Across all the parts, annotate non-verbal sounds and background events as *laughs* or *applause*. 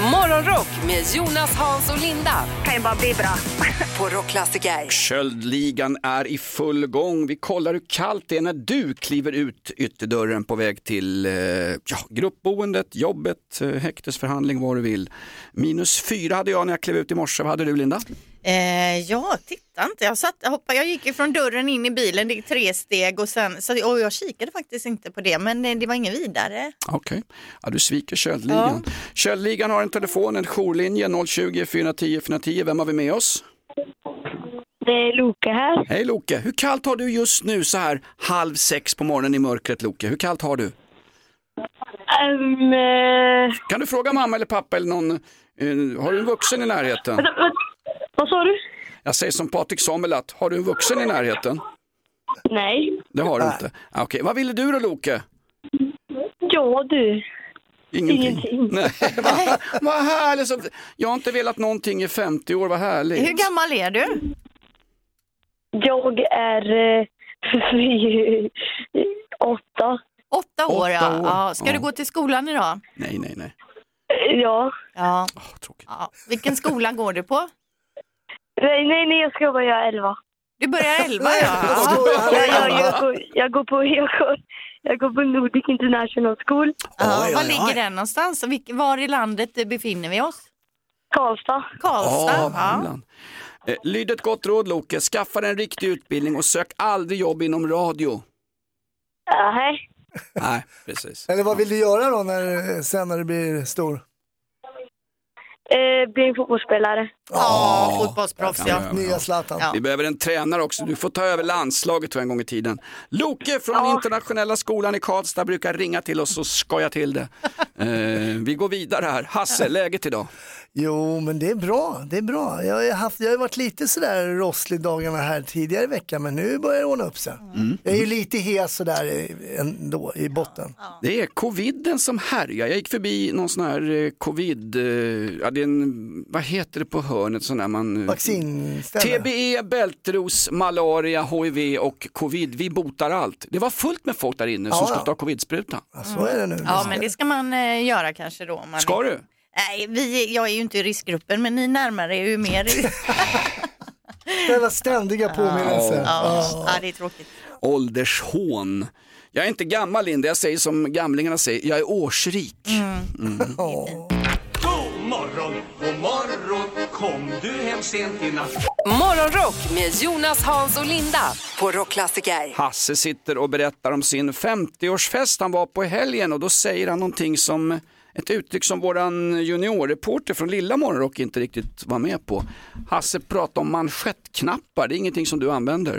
Morgonrock med Jonas, Hans och Linda kan ju bara bli bra. *laughs* på Rockklassiker. Köldligan är i full gång. Vi kollar hur kallt det är när du kliver ut ytterdörren på väg till eh, ja, gruppboendet, jobbet, eh, häktesförhandling, vad du vill. Minus fyra hade jag när jag klev ut i morse. Vad hade du Linda? Eh, ja, titta inte. Jag, satt, jag, hoppade, jag gick ifrån dörren in i bilen, det är tre steg och sen, så, och jag kikade faktiskt inte på det, men eh, det var inget vidare. Okej, ja, du sviker Köldligan. Köldligan har en telefon, en jourlinje 020 410 410. Vem har vi med oss? Det är Loke här. Hej Loke, hur kallt har du just nu så här halv sex på morgonen i mörkret Loke? Hur kallt har du? Um, Kan du fråga mamma eller pappa eller någon, eh, har du en vuxen i närheten? vänta, vänta. vad sa du? Jag säger som Patrik Samelat, har du en vuxen i närheten? Nej. Det har du inte. Ah, Okej, vad ville du då Loke? Ja du. Ingenting. Ingenting. Nej, *laughs* *laughs* vad, vad härligt. Så- Jag har inte velat någonting i 50 år, vad härligt. Hur gammal är du? Jag är eh, *laughs* åtta. Åtta år, Åtta ja. år. ja. Ska Ja. du gå till skolan idag? Nej, nej, nej. Ja. Ja. Åh, tråkigt. ja. Vilken skola går du på? Nej, nej, nej, jag ska bara göra elva. Du börjar elva, ja. Jag, jag, jag, går, jag, går på, jag, går, jag går på Nordic International School, ja. Var ligger den någonstans? Vilk- Var i landet befinner vi oss? Karlstad. Karlstad? Ja, Ja. Värmland. Eh, Lyd ett gott råd Loke, skaffa dig en riktig utbildning och sök aldrig jobb inom radio. Nej. Nej, precis. Eller vad vill du göra då när, sen när du blir stor? Eh, blir en fotbollsspelare. Ja, fotbollsproffs, ja. Ja. Nya Zlatan. Ja. Vi behöver en tränare också. Du får ta över landslaget för en gång i tiden. Loke från internationella skolan i Karlstad brukar ringa till oss och skoja till det. *laughs* Eh, vi går vidare här. Hasse, läget idag? Jo, men det är bra. Det är bra. Jag har, haft, jag har varit lite sådär rosslig dagarna här tidigare i veckan, men nu börjar det ordna upp sig. Jag är ju lite hes sådär ändå i botten. Det är coviden som härjar. Jag gick förbi någon sån här eh, covid, eh, ja, det är en, vad heter det på hörnet sån där man... eh, Vaccinställe. TBE, bältros, malaria, HIV och covid. Vi botar allt. Det var fullt med folk där inne som Ja, skulle ta covidspruta. Ja, så är det nu. Ja, men det ska man göra kanske då. Man Ska du? Nej, vi, jag är ju inte i riskgruppen, men ni närmare är ju mer i... *laughs* Denna ständiga påminnelse. ja, Ja. ja, det är tråkigt. Åldershån. Jag är inte gammal Linda, jag säger som gamlingarna säger, jag är årsrik. Ja. God morgon, god morgon, kom du hem sent i natt? Morgonrock med Jonas, Hans och Linda på Rockklassiker. Hasse sitter och berättar om sin 50-årsfest han var på i helgen och då säger han någonting som ett uttryck som våran juniorreporter från Lilla Morgonrock inte riktigt var med på. Hasse pratar om manschettknappar, det är ingenting som du använder.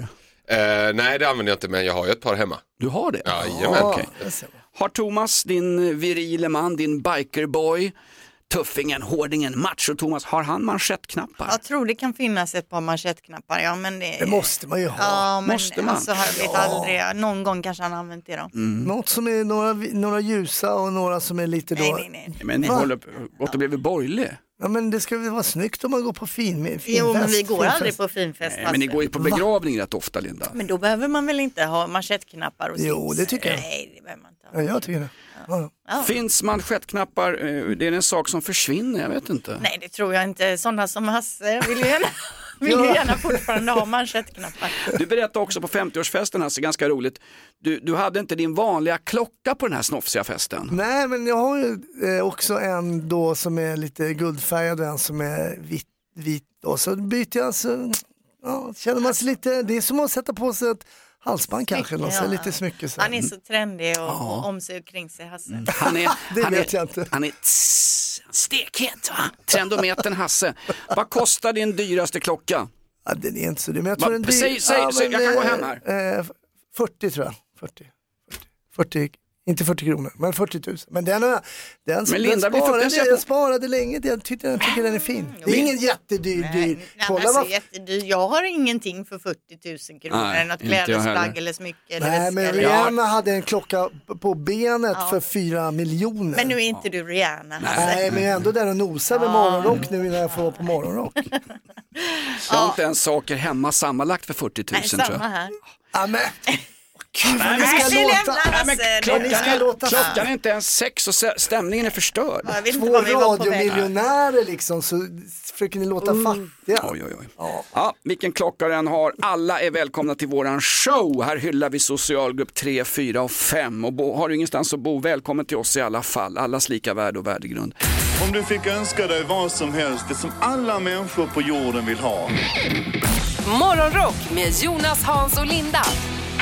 Eh, nej, det använder jag inte, men jag har ju ett par hemma. Du har det? Jajamän. Okej. Har Thomas, din virile man, din bikerboy, tuffingen, hårdingen, macho-Thomas, har han manschettknappar? Jag tror det kan finnas ett par manschettknappar, ja men det... Det måste man ju ha. Ja, men Måste man? Alltså, jag vet aldrig, någon gång kanske han har använt det då. Något som är några, några ljusa och några som är lite då... Nej, nej, nej. Men ni Va? håller gått och blivit borgerlig. Ja men det ska väl vara snyggt om man går på fin, finfest. Jo, men vi går finfest. aldrig på finfest. Nej, men ni går ju på begravning rätt ofta Linda. Men då behöver man väl inte ha manschettknappar och Jo, det tycker jag. Nej, det behöver man inte Ja, ha. jag tycker det. Ja. Finns manschettknappar, eh, det är en sak som försvinner, jag vet inte. Nej, det tror jag inte. Sådana som Hasse vill ju gärna, *laughs* vill ju gärna fortfarande ha manschettknappar. Du berättade också på 50-årsfesten, alltså ganska roligt, du, du hade inte din vanliga klocka på den här snofsiga festen. Nej men jag har ju eh, också en då som är lite guldfärgad och en som är vit. vit och så byter jag alltså, ja, känner man sig lite, det är som att sätta på sig ett halsband kanske, Smycke, ja. lite smycke. Så. Han är så trendig och, sig och kring sig, Hasse. Han är, *laughs* Det han vet är, jag inte. Han är stekhet va? Trendometern Hasse. Vad kostar din dyraste klocka? Ja, den är inte så dyr, men jag Va, tror den dyr- säg- säg- säg, men, jag kan gå hem här. Eh, 40 tror jag, 40. 40, 40 Inte 40 kronor, men 40 000. Men den, jag- den, Men Linda, den sparade, fruktansvärt- jag sparade länge, jag tycker, jag tycker den är fin. Det är ingen jättedyr, dyr. Nej, men Kolla alltså, vad jättedyr. Jag har ingenting för 40 000 kronor, Nej, något jag klädesplagg eller smycke eller Nej, men Rihanna hade en klocka på benet Ja. för 4 miljoner. Men nu är inte du Rihanna. Hasse. Nej, men jag är ändå där och nosar med morgonrock nu när jag får vara på morgonrock. *laughs* Jag har inte ens saker hemma sammanlagt för 40 000 Nej, tror samma jag. här. Ja, Gud vad ni Nej, ska vi låta. Nej, men Hasse. Ni ska låta Klockan är inte ens sex och stä- stämningen är förstörd. Två radiomiljonärer liksom så försöker ni låta fattiga. Oj, oj, oj. Ja, vilken klocka den har. Alla är välkomna till våran show. Här hyllar vi socialgrupp 3, 4 och 5. Och bo, har du ingenstans att bo, välkommen till oss i alla fall. Allas lika värde och värdegrund. Om du fick önska dig vad som helst, det som alla människor på jorden vill ha. Morgonrock med Jonas, Hans och Linda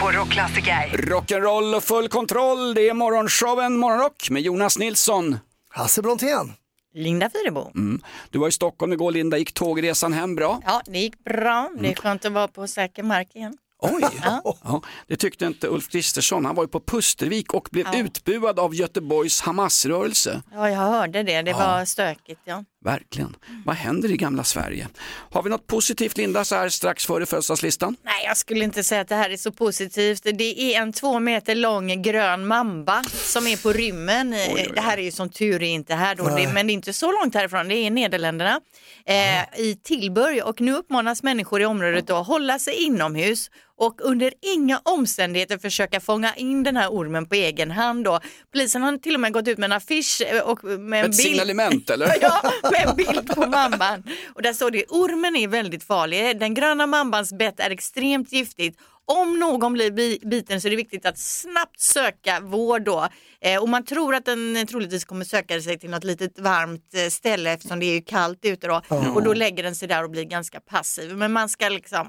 på Rockklassiker. Rock'n'roll och full kontroll. Det är morgonshowen Morgonrock med Jonas Nilsson. Hasse Brontén. Linda Fyrebo. Mm. Du var i Stockholm igår Linda, gick tågresan hem bra? Ja, det gick bra. Det är skönt att vara på säker mark igen. Oj, *laughs* ja, det tyckte inte Ulf Kristersson. Han var ju på Pustervik och blev Ja. utbuad av Göteborgs Hamasrörelse. Ja, jag hörde det. Det var stökigt. Ja. Verkligen. Vad händer i gamla Sverige? Har vi något positivt Linda så här strax före födelsedagslistan? Nej, jag skulle inte säga att det här är så positivt. Det är en två meter lång grön mamba som är på rymmen. Det här är ju som tur är inte här då, det, men det är inte så långt härifrån. Det är i Nederländerna, eh, i Tillburg och nu uppmanas människor i området då att hålla sig inomhus och under inga omständigheter försöka fånga in den här ormen på egen hand. Då. Polisen har till och med gått ut med en affisch eh, och med en Ett bild. signalement eller? *laughs* Ja, med en bild på mamban. Och där står det, ormen är väldigt farlig. Den gröna mambans bett är extremt giftigt. Om någon blir bi- biten så är det viktigt att snabbt söka vård då. Eh, och man tror att den troligtvis kommer söka sig till något litet varmt eh, ställe eftersom det är ju kallt ute då. Ja. Och då lägger den sig där och blir ganska passiv. Men man ska liksom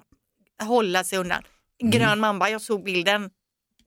hålla sig undan. Grön mamba, jag såg bilden.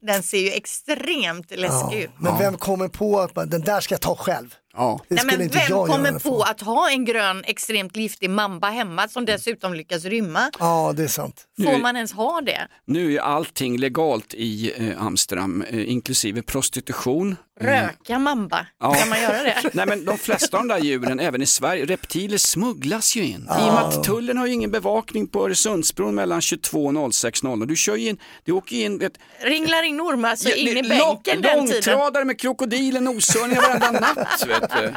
Den ser ju extremt läskig ut. Men vem kommer på att man, den där ska jag ta själv? Ja. Det Nej, men inte vem jag kommer på att ha en grön extremt giftig mamba hemma som dessutom lyckas rymma? Ja, det är sant. Får man ens ha det? Nu är allting legalt i eh, Amsterdam, eh, inklusive prostitution. Röka mamba, Ja. kan man göra det? *laughs* Nej men de flesta av de där djuren, även i Sverige, reptiler smugglas ju in. I och med att tullen har ju ingen bevakning på Öresundsbron mellan 22 och 06.00. Du kör ju in, du åker in, vet, Ringlar in ormar alltså Ja, in i bänken den tiden? Långtradare med krokodiler, noshörningar varenda natt. Vet du.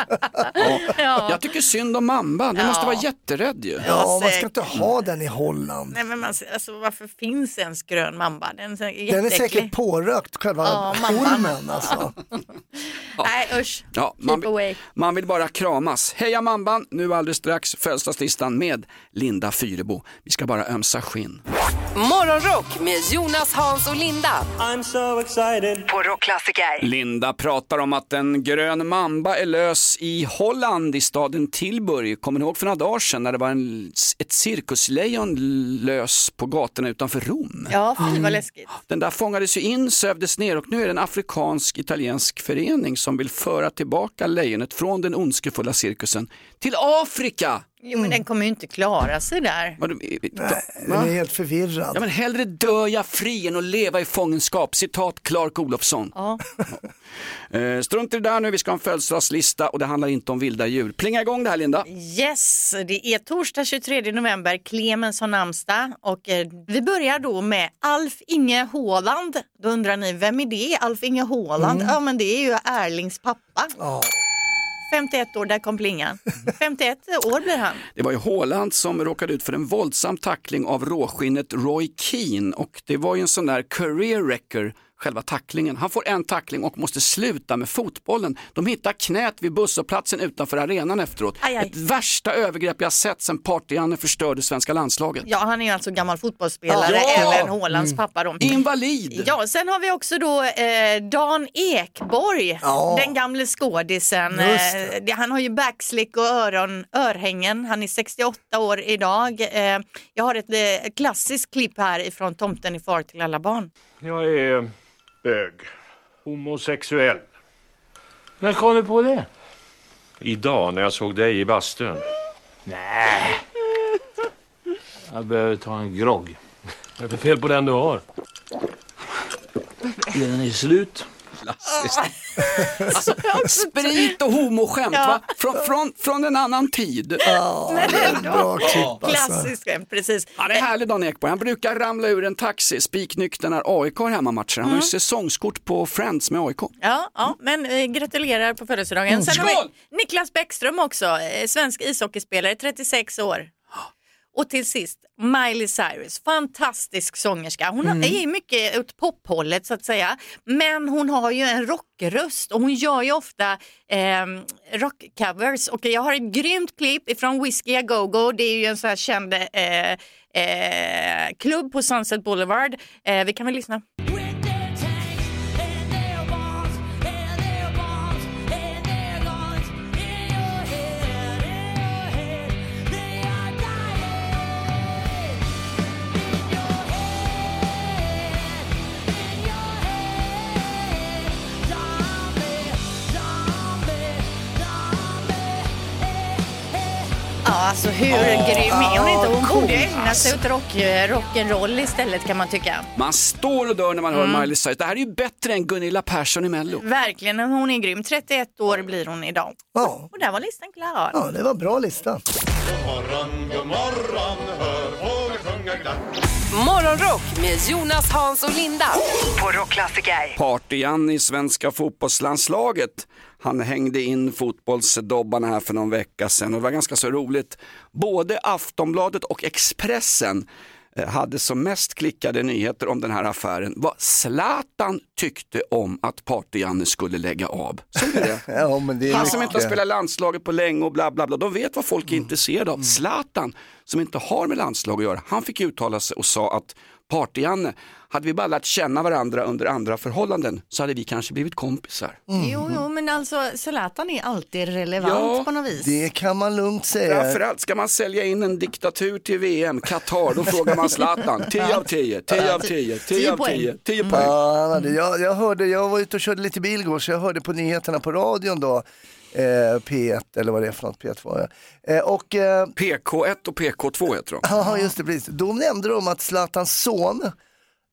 Ja. Ja. Jag tycker synd om Mamba, du Ja. måste vara jätterädd ju. Ja, man ska inte ha den i Holland. Nej, men man, alltså, varför finns ens grön mamba? Den är, Den är säkert pårökt, själva Ja, ormen alltså. *laughs* Nej usch, Ja, keep man, away. man vill bara kramas. Heja Mamban, nu alldeles strax födelsedagslistan med Linda Fyrebo. Vi ska bara ömsa skinn. Morgonrock med Jonas, Hans och Linda. I'm so excited. På Rockklassiker. Linda pratar om att en grön mamba är lös i Holland, i staden Tilburg. Kommer ni ihåg för några dagar sedan när det var en, ett cirkuslejon lös på gatorna utanför Rom? Ja, fy vad läskigt. Den där fångades ju in, sövdes ner och nu är det en afrikansk-italiensk förening som vill föra tillbaka lejonet från den ondskefulla cirkusen till Afrika. Jo men den kommer ju inte klara sig där. Vad du- Nej, den är helt förvirrad. Ja men hellre dör jag fri än att leva i fångenskap. Citat Clark Olofsson. Ja. *laughs* Eh, strunt i det där nu, vi ska ha en födelsedagslista och det handlar inte om vilda djur. Plinga igång det här Linda. Yes, det är torsdag 23 november, Clemens har namnsdag och eh, vi börjar då med Alf Inge Håland. Då undrar ni, vem är det? Alf Inge Håland? Ja men det är ju Erlings pappa. 51 år, där kom plingan. 51 år blir han. Det var ju Håland som råkade ut för en våldsam tackling av råskinnet Roy Keane och det var ju en sån där career wrecker själva tacklingen. Han får en tackling och måste sluta med fotbollen. De hittar knät vid busshållplatsen utanför arenan efteråt. Aj, aj. Ett värsta övergrepp jag sett sedan Party-Janne förstörde svenska landslaget. Ja, han är alltså gammal fotbollsspelare, Ja. även Hålands Mm. pappa. Då. Invalid! Ja, sen har vi också då eh, Dan Ekborg, Ja. den gamle skådisen. Eh, han har ju backslick och öron, örhängen. Han är 68 år idag. Eh, jag har ett eh, klassiskt klipp här ifrån Tomten är far till alla barn. Jag är bög. Homosexuell. När kom du på det? Idag när jag såg dig i bastun. Nej. Jag behöver ta en grogg. Vad är det för fel på den du har? Den är slut. Klassiskt. Alltså, sprit och homoskämt Ja. va? Från, från, från en annan tid. bra klipp alltså. Klassiskt skämt, precis. Han är härlig Dan Ekborg. Han brukar ramla ur en taxi spiknykter när AIK har hemmamatcher. Han har ju säsongskort på Friends med AIK. Ja, ja, men eh, gratulerar på födelsedagen. Mm. Sen har Skål! vi Niklas Bäckström också, eh, svensk ishockeyspelare, 36 år. Och till sist Miley Cyrus, fantastisk sångerska. Hon Mm. är mycket åt pophållet så att säga. Men hon har ju en rockröst och hon gör ju ofta eh, rockcovers. Och jag har ett grymt klipp ifrån Whiskey A Go Go. Det är ju en så här känd eh, eh, klubb på Sunset Boulevard. Eh, vi kan väl lyssna. Alltså hur grym är hon inte? Hon borde ju ägna sig åt rock, rock'n'roll istället kan man tycka. Man står och dör när man hör Mm. Miley Cyrus. Det här är ju bättre än Gunilla Persson i Mello. Verkligen, hon är grym. 31 år blir hon idag. Ja. Och där var listan klar. Ja, det var bra lista. morgon, god morgon, hör fåglar sjunga glatt. Morgonrock med Jonas, Hans och Linda på Rockklassiker. Party-Jan i svenska fotbollslandslaget. Han hängde in fotbollsdobbarna här för någon vecka sedan och det var ganska så roligt. Både Aftonbladet och Expressen eh, hade som mest klickade nyheter om den här affären vad Zlatan tyckte om att Party-Janne skulle lägga av. Såg du det? *laughs* Ja, det Han som inte har spelat landslaget på länge och bla bla bla, de vet vad folk är intresserade av. Zlatan, som inte har med landslag att göra, han fick uttala sig och sa att Party-Janne, hade vi bara lärt känna varandra under andra förhållanden så hade vi kanske blivit kompisar. Jo, jo, men alltså Zlatan är alltid relevant Ja, på något vis. Det kan man lugnt säga. Framförallt ska man sälja in en diktatur till VM, Qatar, då frågar man Zlatan, 10 av 10, 10 av 10, 10 av 10, 10 poäng. Ja, han hade- jag, jag, hörde, jag var ute och körde lite bil igår så jag hörde på nyheterna på radion då, eh, P1 eller vad det är för något, P1 var det. Eh, och, eh, PK1 och PK2 heter de. Ja, just det, precis. Då nämnde de att Zlatans son,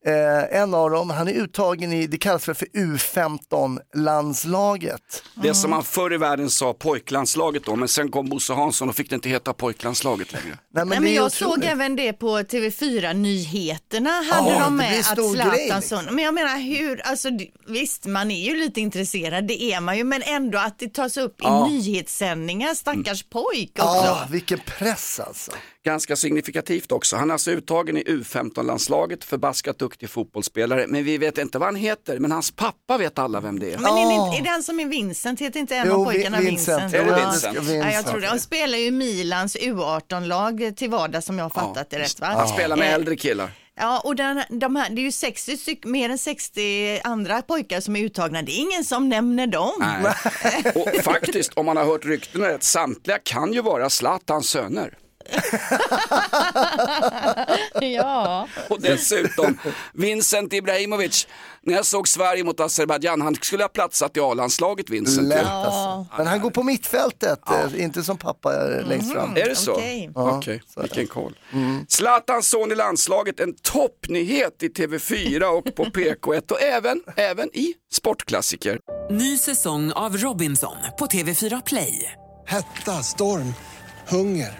eh, en av dem, han är uttagen i, det kallas för, för U15-landslaget. Det som man förr i världen sa pojklandslaget då, men sen kom Bosse Hansson och fick det inte heta pojklandslaget längre. Nej, Nej, men jag såg även det på TV4-nyheterna. Hade Ja, de med att stor grej, liksom. Zlatan, men jag menar hur, alltså visst man är ju lite intresserad, det är man ju, men ändå att det tas upp Ja. i nyhetssändningar, stackars pojk också. Ja, vilken press alltså. Ganska signifikativt också. Han är alltså uttagen i U15-landslaget, förbaskat duktig fotbollsspelare, men vi vet inte vad han heter, men hans pappa vet alla vem det är. Men är, det inte, är det han som är Vincent? Heter inte en Jo, av pojkarna Vi- Vincent? Vincent. Är det Ja. Vincent? Ja, jag tror det. Han spelar ju Milans U18-lag till vardags som jag har fattat det rätt va? Han spelar med Eh, äldre killar. Ja, och den, de här, det är ju 60 styck, mer än 60 andra pojkar som är uttagna. Det är ingen som nämner dem. Nej. *laughs* Och faktiskt, om man har hört ryktena rätt, samtliga kan ju vara Zlatans söner. *laughs* ja. Och dessutom, Vincent Ibrahimovic, när jag såg Sverige mot Azerbajdzjan, han skulle ha platsat i A-landslaget Vincent. Lätt alltså. Men han går på mittfältet, eh, inte som pappa eh, längst fram. Är det så? Okej. Okej, Ja, vilken koll. Zlatans son i landslaget, en toppnyhet i TV4 och på PK1 och även, även i Sportklassiker. Ny säsong av Robinson på TV4 Play. Hetta, storm, hunger.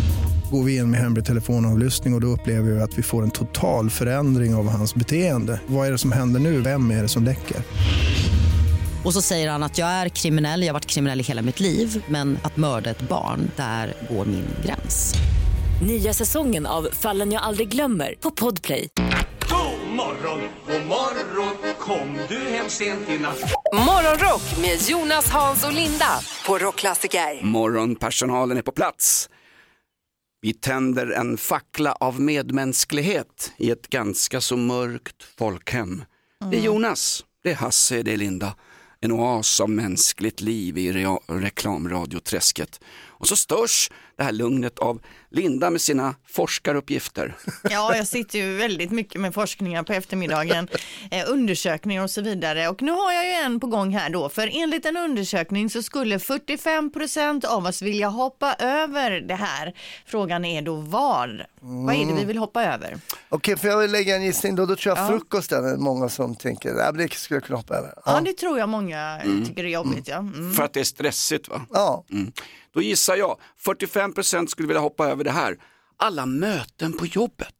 Går vi in med hemlig telefonavlyssning och, och då upplever vi att vi får en total förändring av hans beteende. Vad är det som händer nu? Vem är det som läcker? Och så säger han att jag är kriminell, jag har varit kriminell i hela mitt liv men att mörda ett barn, där går min gräns. Nya säsongen av Fallen jag aldrig glömmer på Podplay. God morgon, god morgon, kom du hem sent i natt? Morgonrock med Jonas, Hans och Linda på Rockklassiker. Morgonpersonalen är på plats. Vi tänder en fackla av medmänsklighet i ett ganska så mörkt folkhem. Det är Jonas, det är Hasse, det är Linda. En oas av mänskligt liv i reklamradioträsket. Och så störs det här lugnet av Linda med sina forskaruppgifter. Ja, jag sitter ju väldigt mycket med forskningar på eftermiddagen, eh, undersökningar och så vidare. Och nu har jag ju en på gång här då, för enligt en undersökning så skulle 45 procent av oss vilja hoppa över det här. Frågan är då var? Vad är det vi vill hoppa över? Okej, får jag lägga en gissning då? Då tror jag Ja. frukosten är många som tänker, ja, det skulle jag kunna hoppa över. Ja, det tror jag många Mm. tycker är jobbigt. Ja. Mm. För att det är stressigt va? Ja. Då gissar jag, 45% skulle vilja hoppa över det här. Alla möten på jobbet.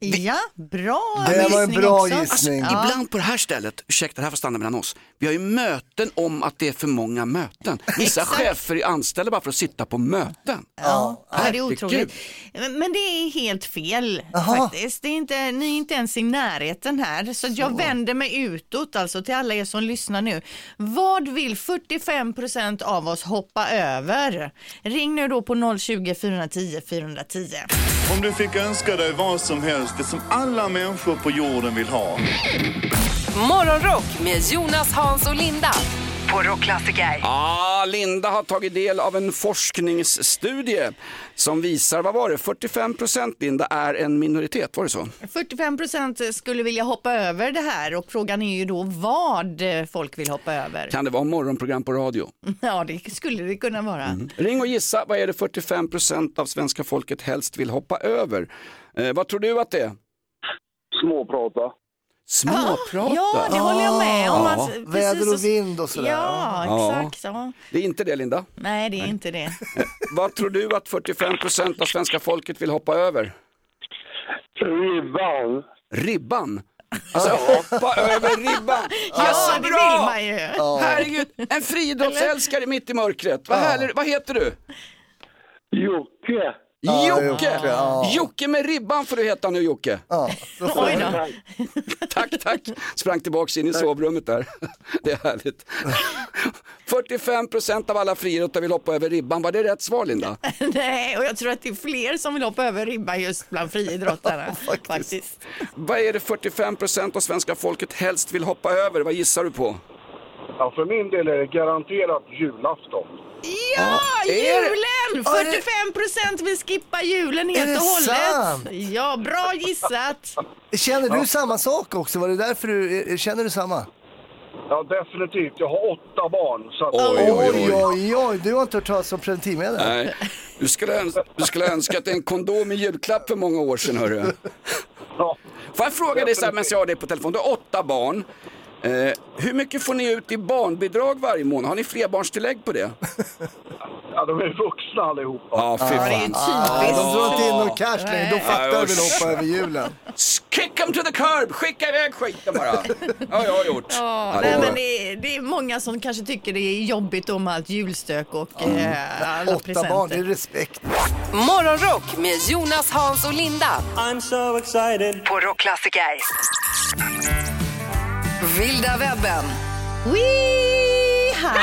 Ja, bra Det var en gissning bra också. gissning. Ja. Ibland på det här stället, ursäkta det här får stanna mellan oss, vi har ju möten om att det är för många möten. Vissa Exakt. chefer är anställda bara för att sitta på möten. Ja, det är Herregud. otroligt. Men det är helt fel faktiskt. Det är inte, ni är inte ens i närheten här. Så jag vänder mig utåt alltså till alla er som lyssnar nu. Vad vill 45 procent av oss hoppa över? Ring nu då på 020 410 410. Om du fick önska dig vad som helst, det som alla människor på jorden vill ha. Morgonrock med Jonas, Hans och Linda på Rockklassiker. Ja, Linda har tagit del av en forskningsstudie som visar, vad var det, 45% Linda är en minoritet, var det så? 45 procent skulle vilja hoppa över det här och frågan är ju då vad folk vill hoppa över. Kan det vara morgonprogram på radio? *laughs* Ja, det skulle det kunna vara. Ring och gissa, vad är det 45% av svenska folket helst vill hoppa över? Eh, vad tror du att det är? Småprata. Småprata? Ja, det håller jag med om. Ja. Alltså, Väder och vind och sådär. Ja, Ja. exakt. Ja. Det är inte det Linda. Nej, det är inte det. *laughs* Vad tror du att 45% av svenska folket vill hoppa över? Ribban. Ribban? Alltså hoppa över ribban. *laughs* Ja, så det bra! vill man ju. Ja. Herregud, en friidrottsälskare mitt i mörkret. Vad, härligt. vad heter du? Jocke. Jocke! Jocke, ja. Jocke med ribban får du heta nu Jocke. Ja, *laughs* Oj då. *laughs* Tack, tack. Sprang tillbaks in i sovrummet där. *laughs* Det är härligt. 45% av alla friidrottare vill hoppa över ribban. Var det rätt svar Linda? Nej, och jag tror att det är fler som vill hoppa över ribban just bland friidrottarna. faktiskt. Vad är det 45% av svenska folket helst vill hoppa över? Vad gissar du på? Ja, för min del är det garanterat julafton. Ja, är det- julen! 45 procent vill skippa julen Är helt det och hållet. sant? Ja, bra gissat. Känner du samma sak också? Var det därför du, eh, känner du samma? Ja, definitivt. Jag har åtta barn. Så att... Oj, oj, Oj, oj. du har inte hört talas om preventivmedel? Nej, du skulle, öns- du skulle önska att det är en kondom i julklapp för många år sedan hörru. Ja. Får jag fråga dig så här medan jag har dig på telefon, du har åtta barn. Eh, hur mycket får ni ut i barnbidrag varje månad? Har ni flerbarnstillägg på det? *laughs* ja, de är vuxna allihopa. Ja, fy Ja, det är ju fan. Ja, typiskt. de drar inte in någon cash längre, då fattar du väl usch. hoppa över julen. Kick them to the curb, skicka iväg skiten bara. *laughs* Det har jag gjort. Ja, Ja, det nej, men det, är, det är många som kanske tycker det är jobbigt med allt julstök och eh, alla Åtta presenter. barn, det är respekt. Morgonrock med Jonas, Hans och Linda I'm so excited. på Rockklassiker. Vilda webben. Weeha!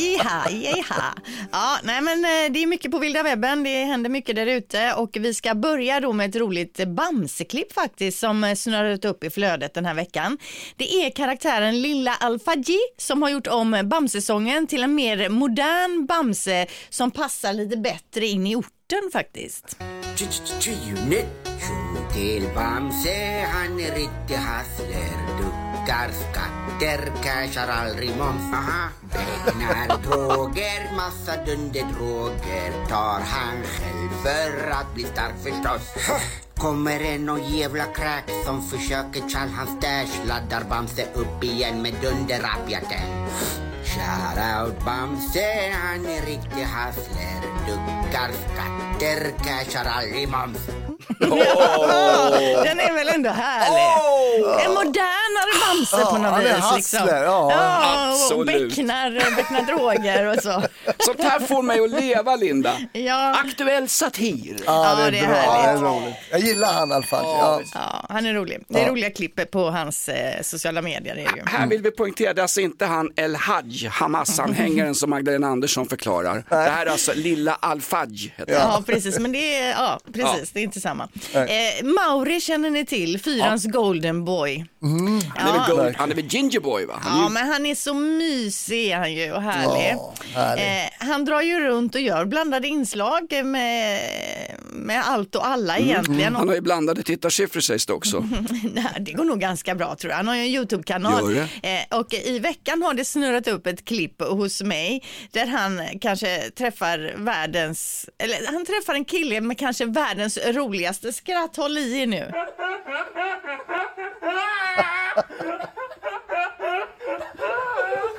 Iha, iha. Ja, nej men eh, det är mycket på vilda webben, det händer mycket där ute och vi ska börja då med ett roligt Bamseklipp faktiskt som eh, snurrat upp i flödet den här veckan. Det är karaktären Lilla Alfaji som har gjort om Bamsesången till en mer modern Bamse som passar lite bättre in i orten faktiskt. Tjunet, sjung till Bamse, han är riktig hassler. Skatter, cashar aldrig moms. Aha, becknar droger, massa dunderdroger. Tar han själv för att bli stark förstås. Kommer en nån jävla crack som försöker tjall hans stash. Laddar Bamse upp igen med dunderrappjatten. Shoutout Bamse, han är riktig hassler. Duckar skatter, cashar aldrig moms. Den är väl ändå härlig. En modernare Bamse på Ja, något han är vis. Liksom. hustler, ja. Ja, Absolut. becknar, becknar droger och så. *laughs* Sånt här får mig att leva Linda. Ja. Aktuell satir. Ja, det är, det är bra. härligt. Det är roligt. Jag gillar han i alla fall. Ja. Ja, han är rolig. Det är Ja. roliga klipp på hans eh, sociala medier. Är ju. Här vill vi poängtera, det är alltså inte han El Haj, Hamas-anhängaren som Magdalena Andersson förklarar. Det här är alltså lilla Al-Faj. Ja, han. precis, men det är, ja, precis, Ja. det är inte samma. Nej. Eh, Mauri känner ni till, fyrans golden boy. Han, är väl gold, han är väl ginger boy va? Han är Ja, ju- men han är så mysig är han ju och härlig. Ja, härlig. Eh, han drar ju runt och gör blandade inslag med, med allt och alla egentligen. Mm. Han har ju blandade tittarsiffror sägs det också. *laughs* Nej, det går nog ganska bra tror jag. Han har ju en YouTube-kanal eh, och i veckan har det snurrat upp ett klipp hos mig där han kanske träffar världens, eller han träffar en kille med kanske världens roligaste skratt. Håll i er nu.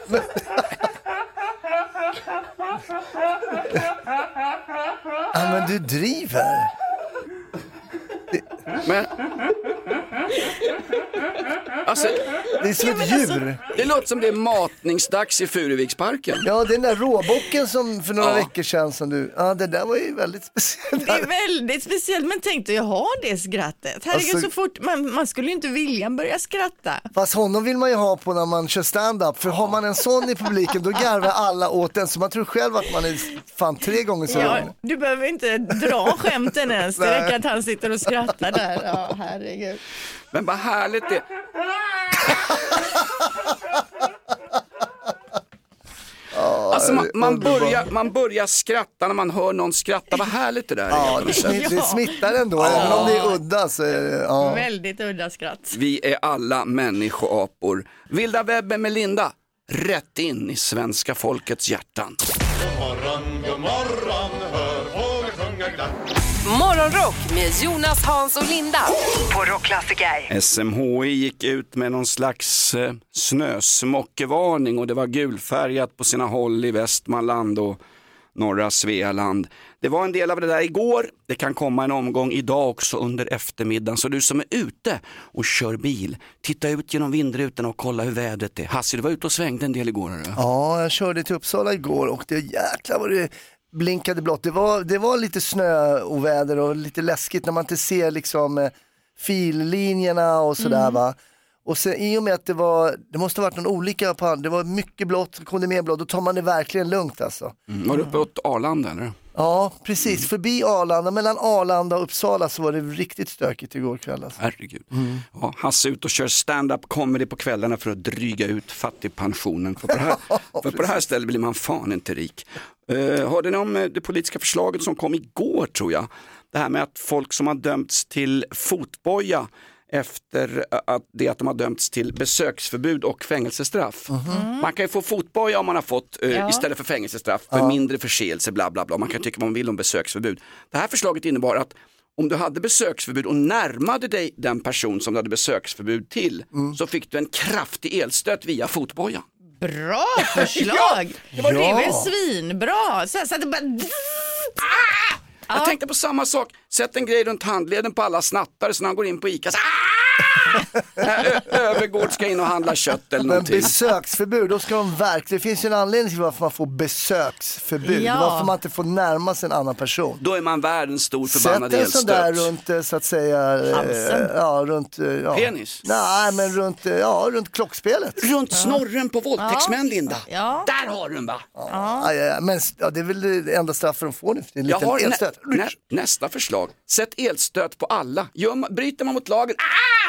*laughs* *laughs* *laughs* Ja, men du driver. *laughs* Men... Alltså, det är som ett djur. Det låter som det är matningsdags i Furuviksparken. Ja, den där råbocken som för några Ja. veckor sedan som du, ja det där var ju väldigt speciellt. Det är väldigt speciellt, men tänk dig att ha det skrattet. Herregud, Alltså- så fort, man, man skulle ju inte vilja börja skratta. Fast honom vill man ju ha på när man kör stand-up, för har man en sån i publiken då garvar alla åt den, så man tror själv att man är fan tre gånger så Ja, rolig. du behöver inte dra skämten ens, det räcker att han sitter och skrattar där. Ja, herregud. Men vad härligt det Alltså man, man, börjar, man börjar skratta när man hör någon skratta, vad härligt det där är. Ja, det, smitt, det smittar ändå, även om det är udda så är det, ja. Väldigt udda skratt. Vi är alla människoapor. Vilda webben med Linda, rätt in i svenska folkets hjärtan. God morgon, god morgon, hör fåglar sjunga glatt. Morgonrock med Jonas, Hans och Linda på Rockklassiker. SMHI gick ut med någon slags eh, snösmockevarning och det var gulfärgat på sina håll i Västmanland och norra Svealand. Det var en del av det där igår, det kan komma en omgång idag också under eftermiddagen. Så du som är ute och kör bil, titta ut genom vindrutorna och kolla hur vädret är. Hasse, du var ute och svängde en del igår. Hörru. Ja, jag körde till Uppsala igår och det jäklar vad det blinkade blått. Det var, det var lite snöoväder och lite läskigt när man inte ser liksom eh, fillinjerna och sådär Mm. va. Och sen, i och med att det var, det måste ha varit någon olycka på det var mycket blått, så kom det mer blått, då tar man det verkligen lugnt alltså. Mm, var du uppe åt Arlanda eller? Ja, precis. Förbi Arlanda, mellan Arlanda och Uppsala så var det riktigt stökigt igår kväll. Alltså. Herregud. Ja, Hasse ut och kör stand-up comedy på kvällarna för att dryga ut fattigpensionen. För på det här, *laughs* för på det här stället blir man fan inte rik. Uh, hörde ni om eh, det politiska förslaget som kom igår tror jag? Det här med att folk som har dömts till fotboja efter eh, att det att de har dömts till besöksförbud och fängelsestraff. Man kan ju få fotboja om man har fått eh, Ja. istället för fängelsestraff för Ja. mindre förseelse bla bla bla. Man kan tycka vad man vill om besöksförbud. Det här förslaget innebar att om du hade besöksförbud och närmade dig den person som du hade besöksförbud till så fick du en kraftig elstöt via fotbojan. Bra *laughs* förslag! Det, var, det ja. svinbra? Så, så att det bara... Jag tänkte på samma sak, sätt en grej runt handleden på alla snattare så när han går in på ICA så Ö- *laughs* Övergård ska in och handla kött eller Men någonting. besöksförbud, då ska de verkligen, det finns ju en anledning till varför man får besöksförbud, Ja. varför man inte får närma sig en annan person. Då är man världens stor Sätt förbannade en sån där elstöt. runt, eh, så att säga, eh, ja, runt, eh, ja. Penis? Nej, men runt, eh, ja, runt klockspelet. Runt snorren på våldtäktsmän Linda. Ja. Där har du den va? Ja, ja, ja, men ja, det är väl det enda straffet de får nu för tiden, en Jag liten har nä, elstöt. nä, nästa förslag. Sätt elstöt på alla. Gör, man- bryter man mot lagen, ah!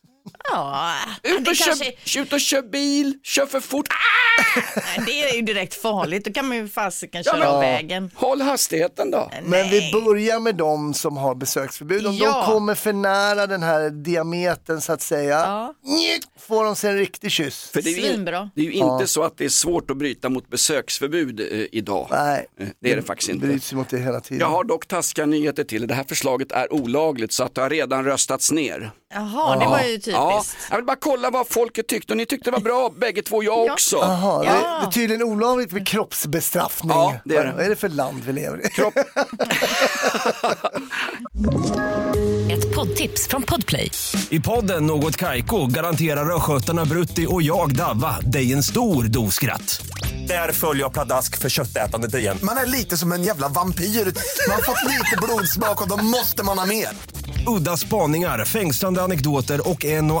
Ja, Ut och, kanske... kör, ut och kör bil, kör för fort. Nej, Det är ju direkt farligt, då kan man ju fasiken Ja, köra men- av vägen. Håll hastigheten då. Men vi börjar med de som har besöksförbud. Om Ja. de kommer för nära den här diametern så att säga, njet, får de sig en riktig kyss. För det är ju, Svinbra. det är ju inte Ja. så att det är svårt att bryta mot besöksförbud eh, idag. Nej, Eh, det är det faktiskt inte. bryts mot det hela tiden. Jag har dock taskiga nyheter till. Det här förslaget är olagligt så att det har redan röstats ner. Jaha, det var ju typiskt. Ja, jag vill bara kolla vad folket tyckte och ni tyckte det var bra bägge två, jag *laughs* Ja. också. Det, Ja. det är tydligen olagligt med kroppsbestraffning. Ja, det är det. Vad, vad är det för land vi lever i? Kropp, *laughs* Ett poddtips från Podplay. I podden Något Kaiko garanterar östgötarna Brutti och jag, Davva, dig en stor dos skratt. Där följer jag pladask för köttätandet igen. Man är lite som en jävla vampyr. Man har fått lite blodsmak och då måste man ha mer. Udda spaningar, fängslande anekdoter och en och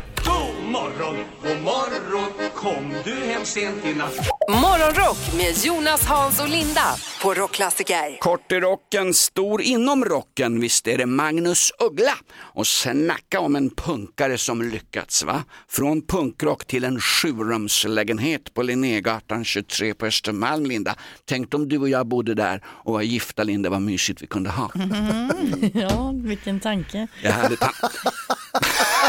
Morgon, god morgon Kom du hem sent i natt Morgonrock med Jonas, Hans och Linda på Rockklassiker. Kort i rocken, stor inom rocken, visst är det Magnus Uggla. Och snacka om en punkare som lyckats va? Från punkrock till en sjurumslägenhet på Linnégatan 23 på Östermalm Linda. Tänk om du och jag bodde där och var gifta Linda, vad mysigt vi kunde ha. *laughs* ja, vilken tanke. Jag hade ta-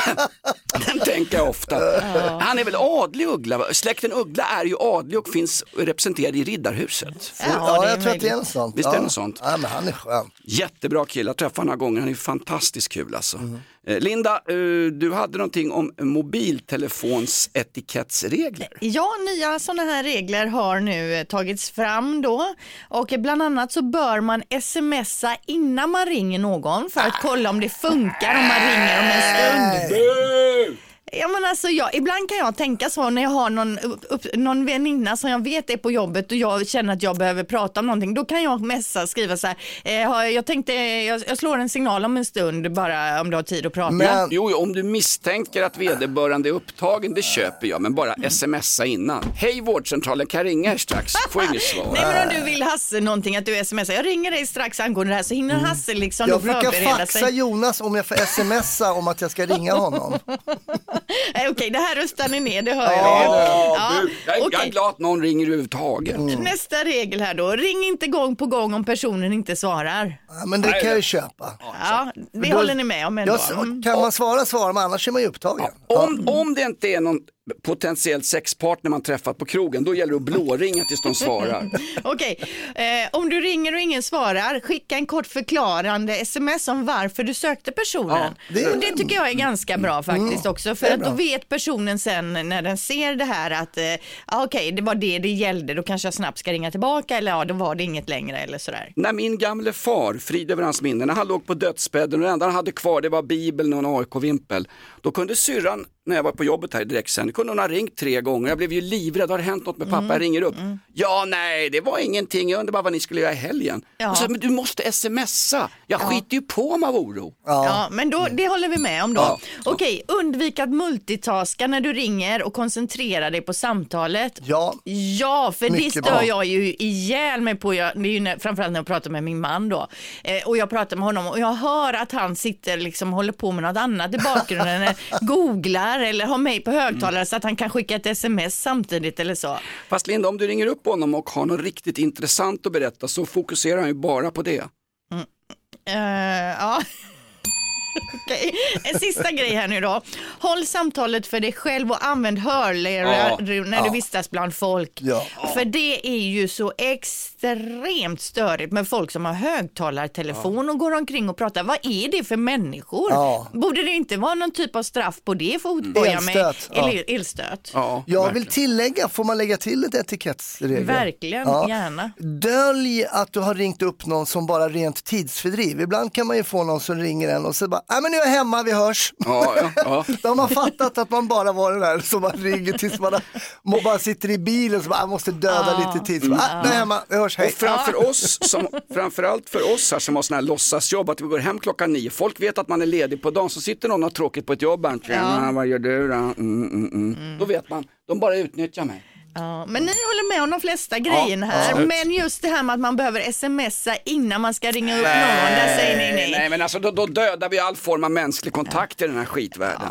*laughs* Den tänker jag ofta. Han är väl adlig Uggla? va? Släkten Uggla är ju adlig och finns representerad i Riddarhuset. Ja, jag tror att det är något sånt. Visst är det ja. något sånt? Ja, men han är skön. Jättebra kille, jag träffade honom några gånger, han är fantastiskt kul alltså. Mm. Eh, Linda, eh, du hade någonting om mobiltelefons etikettsregler. Ja, nya sådana här regler har nu eh, tagits fram då och bland annat så bör man smsa innan man ringer någon för att kolla om det funkar om man ringer om en stund. Ja, men alltså, jag, ibland kan jag tänka så när jag har någon, upp, någon väninna som jag vet är på jobbet och jag känner att jag behöver prata om någonting. Då kan jag messa, skriva så här, eh, jag tänkte, jag, jag slår en signal om en stund bara om du har tid att prata. Jo, jo, om du misstänker att vederbörande är upptagen, det köper jag, men bara smsa innan. Hej vårdcentralen, kan jag ringa er strax? Får inget svar. Nej men om du vill Hasse någonting att du smsar, jag ringer dig strax angående det här så hinner Hasse liksom Jag brukar faxa sig. Jonas om jag får smsa om att jag ska ringa honom. *laughs* *laughs* Nej, *laughs* Okej, det här röstar ni ner, det hör Ja, jag ja, jag, är- jag är glad att någon ringer överhuvudtaget. Nästa regel här då, ring inte gång på gång om personen inte svarar. Ja, men det kan jag ju köpa. Ja, det Då- håller ni med om ändå. Ja, Mm. så kan man svara svarar man, annars är man ju upptagen. Om, om det inte är någon potentiell sexpartner man träffat på krogen, då gäller det att blåringa tills de svarar. *laughs* Okej, eh, om du ringer och ingen svarar, skicka en kort förklarande sms om varför du sökte personen. Ja, det-. Och det tycker jag är ganska bra faktiskt Mm, också, för att då vet personen sen när den ser det här att eh, okej, det var det det gällde, då kanske jag snabbt ska ringa tillbaka eller ja, då var det inget längre eller sådär. När min gamle far, frid över hans minne, när han låg på dödsbädden och det enda han hade kvar det var bibeln och en AIK-vimpel. Då kunde syrran, när jag var på jobbet här direkt sen, kunde hon ha ringt tre gånger. Jag blev ju livrädd, har det hänt något med pappa? Jag ringer upp. Ja, nej, det var ingenting, jag undrar bara vad ni skulle göra i helgen. Ja. Och så, men du måste smsa, jag skiter ju på mig av oro. Ja, men då, det håller vi med om då. Ja. Okej, undvik att multitaska när du ringer och koncentrera dig på samtalet. Ja, ja för det Mycket stör bra. jag ju ihjäl mig på. Jag, det är ju när, framförallt när jag pratar med min man då. Eh, och jag pratar med honom och jag hör att han sitter liksom och håller på med något annat i bakgrunden. eller *laughs* googlar eller har mig på högtalare så att han kan skicka ett sms samtidigt eller så. Fast Linda, om du ringer upp honom och har något riktigt intressant att berätta så fokuserar han ju bara på det. Eh, ja. Okej, En sista grej här nu då. Håll samtalet för dig själv och använd hörlurar Ja, när ja. du vistas bland folk. Ja. För det är ju så extremt störigt med folk som har högtalartelefon och går omkring och pratar. Vad är det för människor? Ja. Borde det inte vara någon typ av straff på det fotboja med Elstöt, ja. el- elstöt? Ja, Jag vill tillägga, får man lägga till ett etikettsregel? Verkligen, gärna. Dölj att du har ringt upp någon som bara rent tidsfördriv. Ibland kan man ju få någon som ringer en och så bara, nej men nu är jag hemma, vi hörs. Ja, ja, ja. *laughs* Då har man fattat att man bara var den där som man ringer tills man, har, man bara sitter i bilen så bara, måste döda lite tid. Så bara, ah, nu är jag hemma, vi hörs, hej. Och framför oss, som, framförallt för oss här som har sådana här låtsasjobb, att vi går hem klockan nio. Folk vet att man är ledig på dagen, så sitter någon och har tråkigt på ett jobb. Tjena, vad gör du då? Mm, mm, mm. Då vet man, de bara utnyttjar mig. Ja, men ni håller med om de flesta grejerna här. absolut. men just det här med att man behöver smsa innan man ska ringa upp någon, där säger ni nej. Nej, men alltså då, då dödar vi all form av mänsklig kontakt i den här skitvärlden.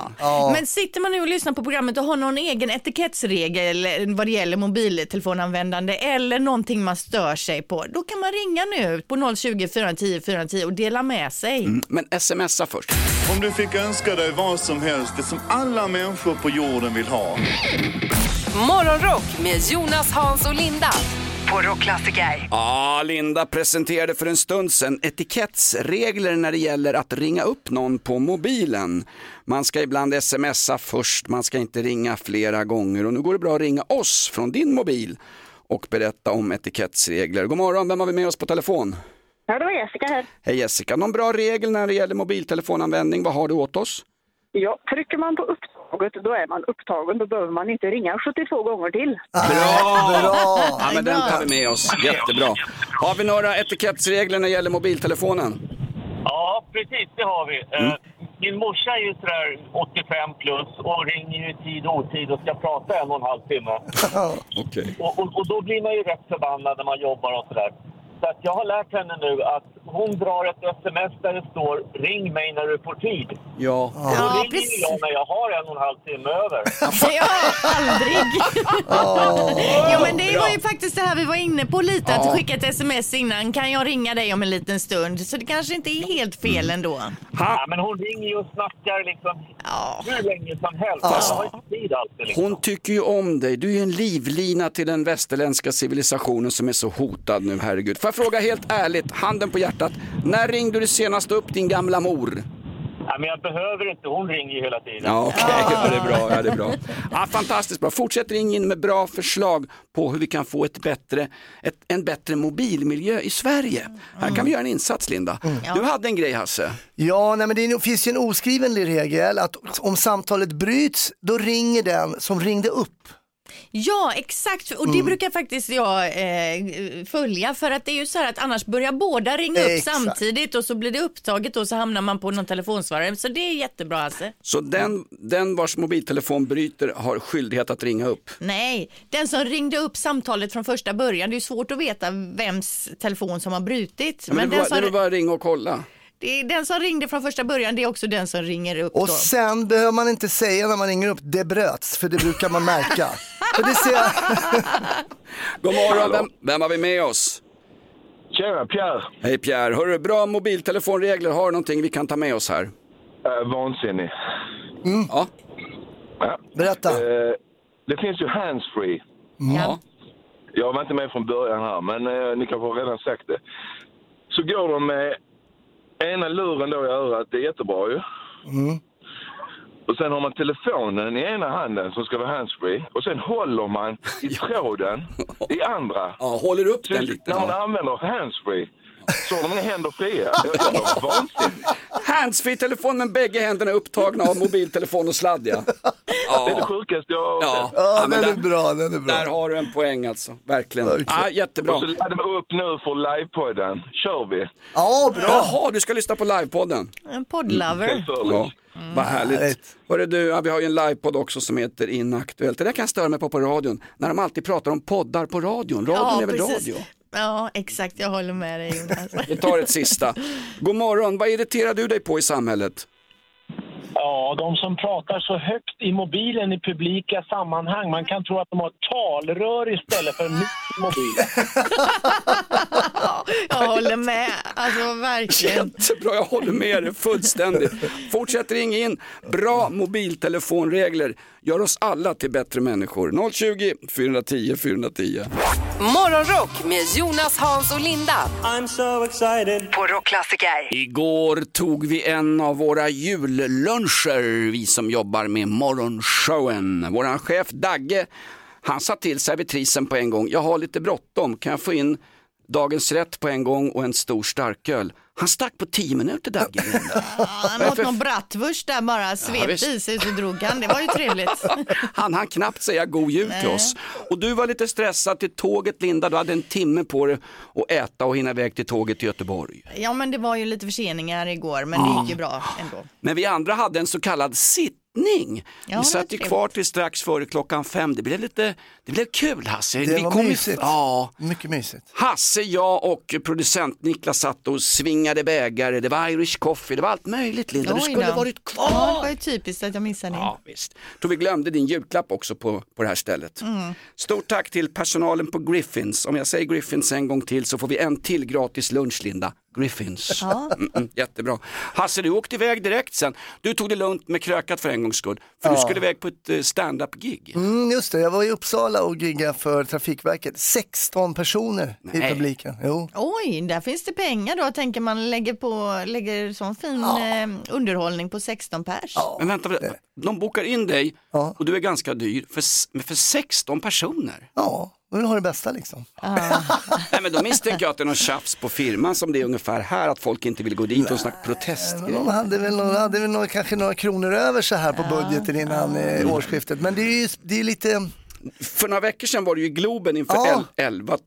Men sitter man nu och lyssnar på programmet och har någon egen etikettsregel vad det gäller mobiltelefonanvändande eller någonting man stör sig på, då kan man ringa nu på 020 410 410 och dela med sig. Mm, Men smsa först. Om du fick önska dig vad som helst, det som alla människor på jorden vill ha. Morgonrock med Jonas, Hans och Linda på Rockklassiker. Ja, Linda presenterade för en stund sedan etikettsregler när det gäller att ringa upp någon på mobilen. Man ska ibland smsa först, man ska inte ringa flera gånger och nu går det bra att ringa oss från din mobil och berätta om etikettsregler. God morgon, vem har vi med oss på telefon? Ja, det var Jessica här. Hej Jessica, någon bra regel när det gäller mobiltelefonanvändning, vad har du åt oss? Ja, trycker man på upptaget då är man upptagen. Då behöver man inte ringa 72 gånger till. Bra! Ja, men den tar vi med oss, jättebra. Har vi några etikettsregler när det gäller mobiltelefonen? Ja, precis det har vi. Mm. Eh, Min morsa är ju sådär 85 plus och ringer ju tid och otid och ska prata en och en halv timme. *laughs* Okej. Och, och, och då blir man ju rätt förbannad när man jobbar och sådär. Så att jag har lärt henne nu att hon drar ett sms där det står ring mig när du får tid. Ja. Och då ringer ju jag när jag har en och en halv timme över. *laughs* Ja, aldrig. *laughs* ja, men det var ju faktiskt det här vi var inne på lite, att Ja. skicka ett sms innan. Kan jag ringa dig om en liten stund? Så det kanske inte är helt fel ändå. Ja, men hon ringer ju och snackar liksom hur länge som helst. Jag har inte tid alltid. Liksom. Hon tycker ju om dig, du är ju en livlina till den västerländska civilisationen som är så hotad nu, herregud. Jag fråga helt ärligt, handen på hjärtat, när ringde du senast upp din gamla mor? Ja, men jag behöver inte, hon ringer ju hela tiden. Ja, okej, ja, det är bra. Ja, det är bra. Ja, fantastiskt bra. Fortsätt ringa in med bra förslag på hur vi kan få ett bättre, ett, en bättre mobilmiljö i Sverige. Här kan vi göra en insats, Linda. Du hade en grej, Hasse. Ja, nej, men det finns ju en oskriven regel att om samtalet bryts, då ringer den som ringde upp. Ja, exakt. Och det Mm. brukar faktiskt jag eh, följa för att det är ju så här att annars börjar båda ringa upp Exakt. samtidigt och så blir det upptaget och så hamnar man på någon telefonsvarare. Så det är jättebra alltså. Så den, den vars mobiltelefon bryter har skyldighet att ringa upp. Nej, den som ringde upp samtalet från första början, det är svårt att veta vems telefon som har brutit. Ja, men det, den var, som, det var bara ringa och kolla. Det är den som ringde från första början, det är också den som ringer upp Och då. sen behöver man inte säga när man ringer upp, det bröts, för det brukar man märka. *laughs* för det ser jag. *laughs* God morgon, vem, vem har vi med oss? Tjena, Pierre. Hej Pierre, hörru, bra mobiltelefonregler, har du någonting vi kan ta med oss här? Uh, vansinnig. Ja. Ja. Berätta. Eh, det finns ju handsfree. Ja. Jag var inte med från början här, men eh, ni kanske redan sagt det. Så går de med ena luren då i örat, det är jättebra ju. Och sen har man telefonen i ena handen som ska vara handsfree och sen håller man i *laughs* tråden i andra. Ja, håller upp den lite. När man använder handsfree så har de inga händer fria. *laughs* Det är vansinnigt. Handsfree-telefon med bägge händerna upptagna av mobiltelefon och sladd ja. Det är det sjukaste jag har Ja, ja men den är där, bra, den är bra. där har du en poäng alltså, verkligen. Ja, jättebra. Och så laddar vi upp nu för livepodden. Kör vi. Ja, bra. Jaha, du ska lyssna på livepodden. En poddlover. Ja, vad härligt. Hörru du, ja, vi har ju en livepodd också som heter Inaktuellt. Det där kan jag störa mig på på radion, när de alltid pratar om poddar på radion. Radion är väl radio? Ja, exakt. Jag håller med dig Jonas. *laughs* Vi tar ett sista. God morgon, vad irriterar du dig på i samhället? Ja, de som pratar så högt i mobilen i publika sammanhang. Man kan tro att de har ett talrör istället för en mobil. *laughs* Jag håller med. Alltså verkligen. Jättebra, jag håller med dig fullständigt. Fortsätt ringa in. Bra mobiltelefonregler gör oss alla till bättre människor. 020 410 410. Morgonrock med Jonas, Hans och Linda. I'm so excited. På Rockklassiker. Igår tog vi en av våra julluncher, vi som jobbar med morgonshowen. Våran chef Dagge, han sa till servitrisen på en gång, jag har lite bråttom, kan jag få in dagens rätt på en gång och en stor starköl? Han stack på tio minuter Dagge. *laughs* Han åt någon bratwurst där bara, svepte visst. i sig så drog han. Det var ju trevligt. *laughs* Han hann knappt säga god jul till oss. Och du var lite stressad till tåget Linda, du hade en timme på dig att äta och hinna iväg till tåget till Göteborg. Ja men det var ju lite förseningar igår men det gick ju bra ändå. Men vi andra hade en så kallad sittning. Ja, vi satt ju kvar till strax före klockan fem. Det blev lite, det blev kul Hasse. Det vi var kom mysigt. Ja. Mycket mysigt. Hasse, jag och producent Niklas satt och svingade bägare. Det var Irish coffee, det var allt möjligt Linda. Du Oj skulle då. varit kvar. Ja, det var ju typiskt att jag missade det. Ja, visst. Tror vi glömde din julklapp också på, på det här stället. Mm. Stort tack till personalen på Griffins. Om jag säger Griffins en gång till så får vi en till gratis lunch Linda. Griffins. Ja. Mm, mm, jättebra. Hasse, du åkte iväg direkt sen. Du tog det lugnt med krökat för en gångs skull. För du Ja. skulle iväg på ett eh, stand-up-gig. Mm, just det, jag var i Uppsala och giggade för Trafikverket. 16 personer i Nej. publiken. Jo. Oj, där finns det pengar då, tänker man lägger på, lägger sån fin eh, underhållning på 16 pers. Men vänta, de bokar in dig och du är ganska dyr för, för 16 personer. Ja, de vill ha det bästa liksom. *laughs* Nej, men då misstänker jag att det är någon tjafs på firman som det är ungefär här, att folk inte vill gå dit och snacka Men protestgrejer. De hade väl, några, hade väl några, kanske några kronor över så här på budgeten innan eh, årsskiftet. Men det är ju det är lite, För några veckor sedan var du ju i Globen inför Ja. el- 11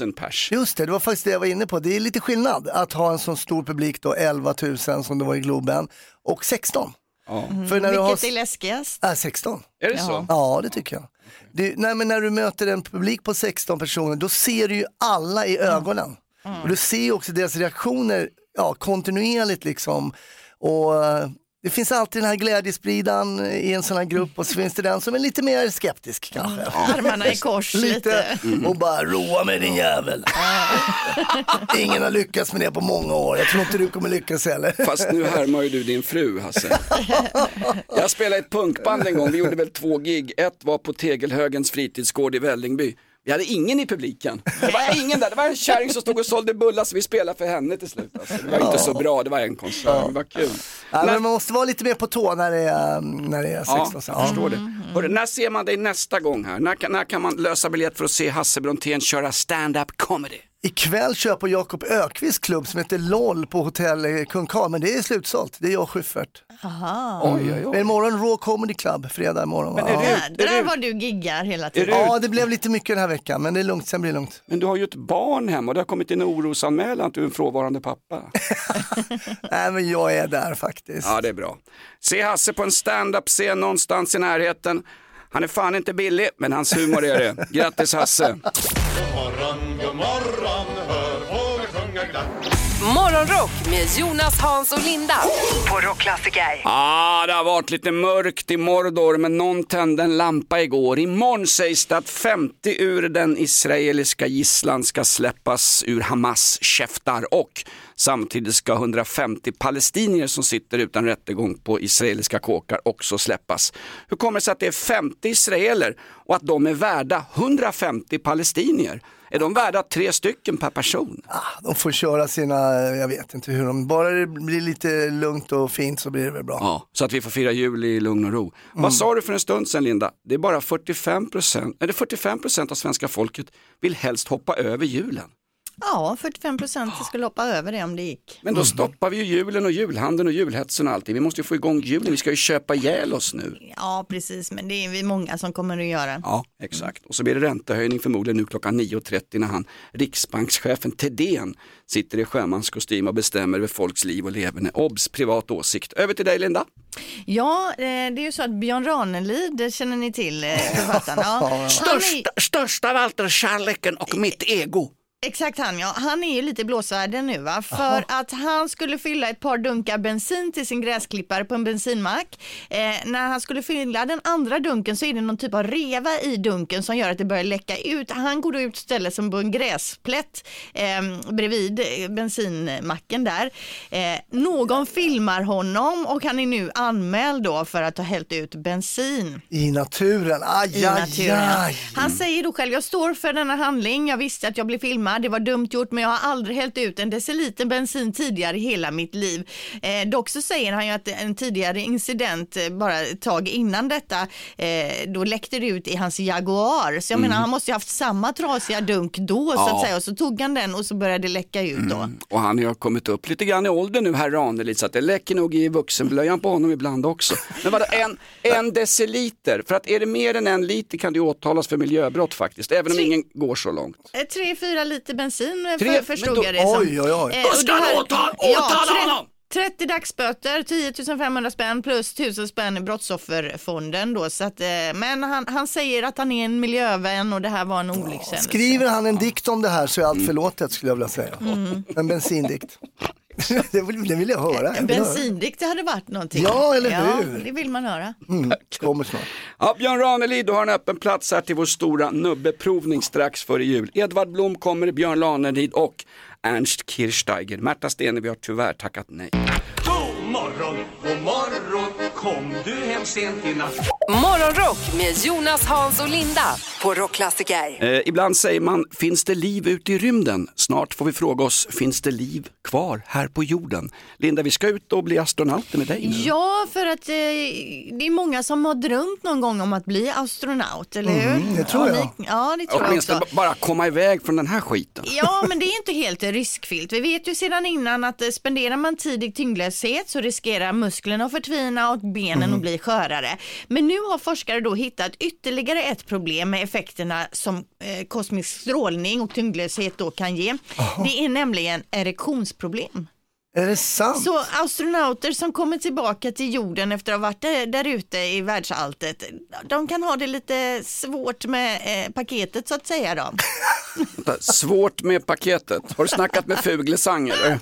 000 pers. just det, det var faktiskt det jag var inne på. Det är lite skillnad att ha en sån stor publik då, 11 000 som det var i Globen, och 16. Mm. För när du har- Vilket är läskigast? Äh, 16. Är det så? Ja, det tycker jag. Det, nej, men när du möter en publik på 16 personer, då ser du ju alla i ögonen. Och du ser också deras reaktioner ja, kontinuerligt liksom. Och eh, det finns alltid den här glädjespridaren i en sån här grupp och så finns det den som är lite mer skeptisk kanske. Armarna i kors *laughs* lite. Och bara roa med din jävel. Ingen har lyckats med det på många år. Jag tror inte du kommer lyckas heller. Fast nu härmar ju du din fru Hasse. Jag spelade ett punkband en gång, vi gjorde väl två gig. Ett var på Tegelhögens fritidsgård i Vällingby. Vi hade ingen i publiken. Det var ingen där, det var en kärring som stod och sålde bullar så vi spelade för henne till slut. Alltså, det var inte så bra, det var en konsert, det var kul. Ja, men man måste vara lite mer på tå när det är, när det är 16. Ja, jag förstår det. Hörru, när ser man dig nästa gång här? När, när kan man lösa biljett för att se Hasse Brontén köra stand-up comedy? Ikväll kör jag på Jakob Ökvists klubb som heter LOL på hotell Kung Karl, men det är slutsålt. Det är jag och Schyffert. Aha. Oj, oj, oj. Men imorgon Raw Comedy Club, fredag imorgon. Men är ja. det- Jädrar vad du giggar hela tiden. ja, det blev lite mycket den här veckan, men det är lugnt, sen blir det lugnt. Men du har ju ett barn hemma och det har kommit en orosanmälan att du är en frånvarande pappa. *laughs* Nej, men jag är där faktiskt. Ja, det är bra. Se Hasse på en stand-up-scen någonstans i närheten. Han är fan inte billig, men hans humor är det. Grattis Hasse! *laughs* Morgon, god morgon, hör fåglar sjunga glatt. Morgonrock med Jonas, Hans och Linda på Rockklassiker. Ah, det har varit lite mörkt i Mordor, men någon tände en lampa igår. Imorgon sägs det att 50 ur den israeliska gisslan ska släppas ur Hamas käftar och samtidigt ska 150 palestinier som sitter utan rättegång på israeliska kåkar också släppas. Hur kommer det sig att det är 50 israeler och att de är värda 150 palestinier? Är de värda tre stycken per person? De får köra sina, jag vet inte hur de, bara det blir lite lugnt och fint så blir det väl bra. Ja, så att vi får fira jul i lugn och ro. Vad sa du för en stund sedan Linda? Det är bara 45 procent, eller 45 procent av svenska folket vill helst hoppa över julen. Ja, 45 procent skulle hoppa över det om det gick. Men då stoppar vi ju julen och julhandeln och julhetsen och allting. Vi måste ju få igång julen, vi ska ju köpa ihjäl oss nu. Ja, precis, men det är vi många som kommer att göra. Ja, exakt. Och så blir det räntehöjning förmodligen nu klockan 9.30 när han, riksbankschefen Thedéen, sitter i sjömanskostym och bestämmer över folks liv och leverne. Obs! Privat åsikt. Över till dig Linda. Ja, eh, det är ju så att Björn Ranelid, det känner ni till, eh, författaren. Ja, *laughs* han är- Största, största av allt är kärleken och mitt ego. Exakt han ja, han är ju lite i blåsvärden nu va, för att han skulle fylla ett par dunkar bensin till sin gräsklippare på en bensinmack. Eh, när han skulle fylla den andra dunken så är det någon typ av reva i dunken som gör att det börjar läcka ut. Han går då ut istället som på en gräsplätt eh, bredvid bensinmacken där. Eh, någon filmar honom och han är nu anmäld då för att ha hällt ut bensin. I naturen, aj, I aj, naturen. aj. Han säger då själv, jag står för denna handling, jag visste att jag blev filmad, det var dumt gjort men jag har aldrig hällt ut en deciliter bensin tidigare i hela mitt liv. Eh, dock så säger han ju att en tidigare incident, eh, bara ett tag innan detta, eh, då läckte det ut i hans Jaguar. Så jag Mm. menar han måste ju haft samma trasiga dunk då så Ja. att säga och så tog han den och så började det läcka ut då. Och han har kommit upp lite grann i åldern nu, herr Ranelid, så att det läcker nog i vuxenblöjan på honom ibland också. Men vadå, en, en deciliter? För att är det mer än en liter kan du åtalas för miljöbrott faktiskt, även om ingen går så långt. Eh, Tre, fyra liter bensin eh, Tre- för, förstod då- jag det som. oj, oj, oj. Eh, Då och ska det han här- åtal- ja, åtala tre- honom! 30 dagsböter, 10 500 spänn plus 1000 spänn i brottsofferfonden då. Så att, eh, men han, han säger att han är en miljövän och det här var en olyckshändelse. Skriver han en dikt om det här så är allt förlåtet skulle jag vilja säga. Mm. En bensindikt. *laughs* det, vill, det vill jag höra. En bensindikt det hade varit någonting. Ja, eller ja, hur? Det vill man höra. Mm, kommer snart. Ja, Björn Ranelid, du har en öppen plats här till vår stora nubbeprovning strax före jul. Edvard Blom kommer, Björn Ranelid och Ernst Kirchsteiger. Märta Stenevi har tyvärr tackat nej. God morgon, god morgon, kom du hem sent i natt? Morgonrock med Jonas, Hans och Linda på Rockklassiker. Eh, ibland säger man, finns det liv ute i rymden? Snart får vi fråga oss, finns det liv kvar här på jorden? Linda, vi ska ut och bli astronauter med dig nu. Ja, för att eh, det är många som har drömt någon gång om att bli astronaut, eller hur? Mm, det tror ja, jag. Ni, ja, det tror jag Åtminstone också. b- bara komma iväg från den här skiten. Ja, men det är inte helt riskfyllt. Vi vet ju sedan innan att eh, spenderar man tid i tyngdlöshet så riskerar musklerna att förtvina och benen Mm. att bli skörare. Men nu har forskare då hittat ytterligare ett problem med effekterna som eh, kosmisk strålning och tyngdlöshet då kan ge. Det är nämligen erektionsproblem. Är det sant? Så astronauter som kommer tillbaka till jorden efter att ha varit där, där ute i världsalltet, de kan ha det lite svårt med eh, paketet så att säga då. *laughs* Svårt med paketet. Har du snackat med Fuglesang eller?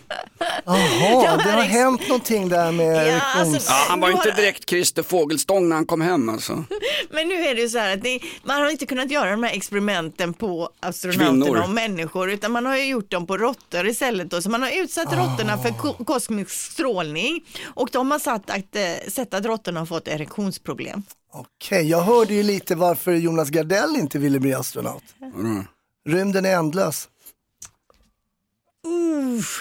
Jaha, det har hänt någonting där med erektions... Ja, han var inte direkt Christer Fågelstång när han kom hem alltså. *laughs* Men nu är det ju så här att det, man har inte kunnat göra de här experimenten på astronauterna Kvinnor. och människor utan man har ju gjort dem på råttor istället. Då. Så man har utsatt råttorna för ko- kosmisk strålning och de har satt att, eh, sett att råttorna har fått erektionsproblem. Okej, jag hörde ju lite varför Jonas Gardell inte ville bli astronaut. Rymden är ändlös. Uff.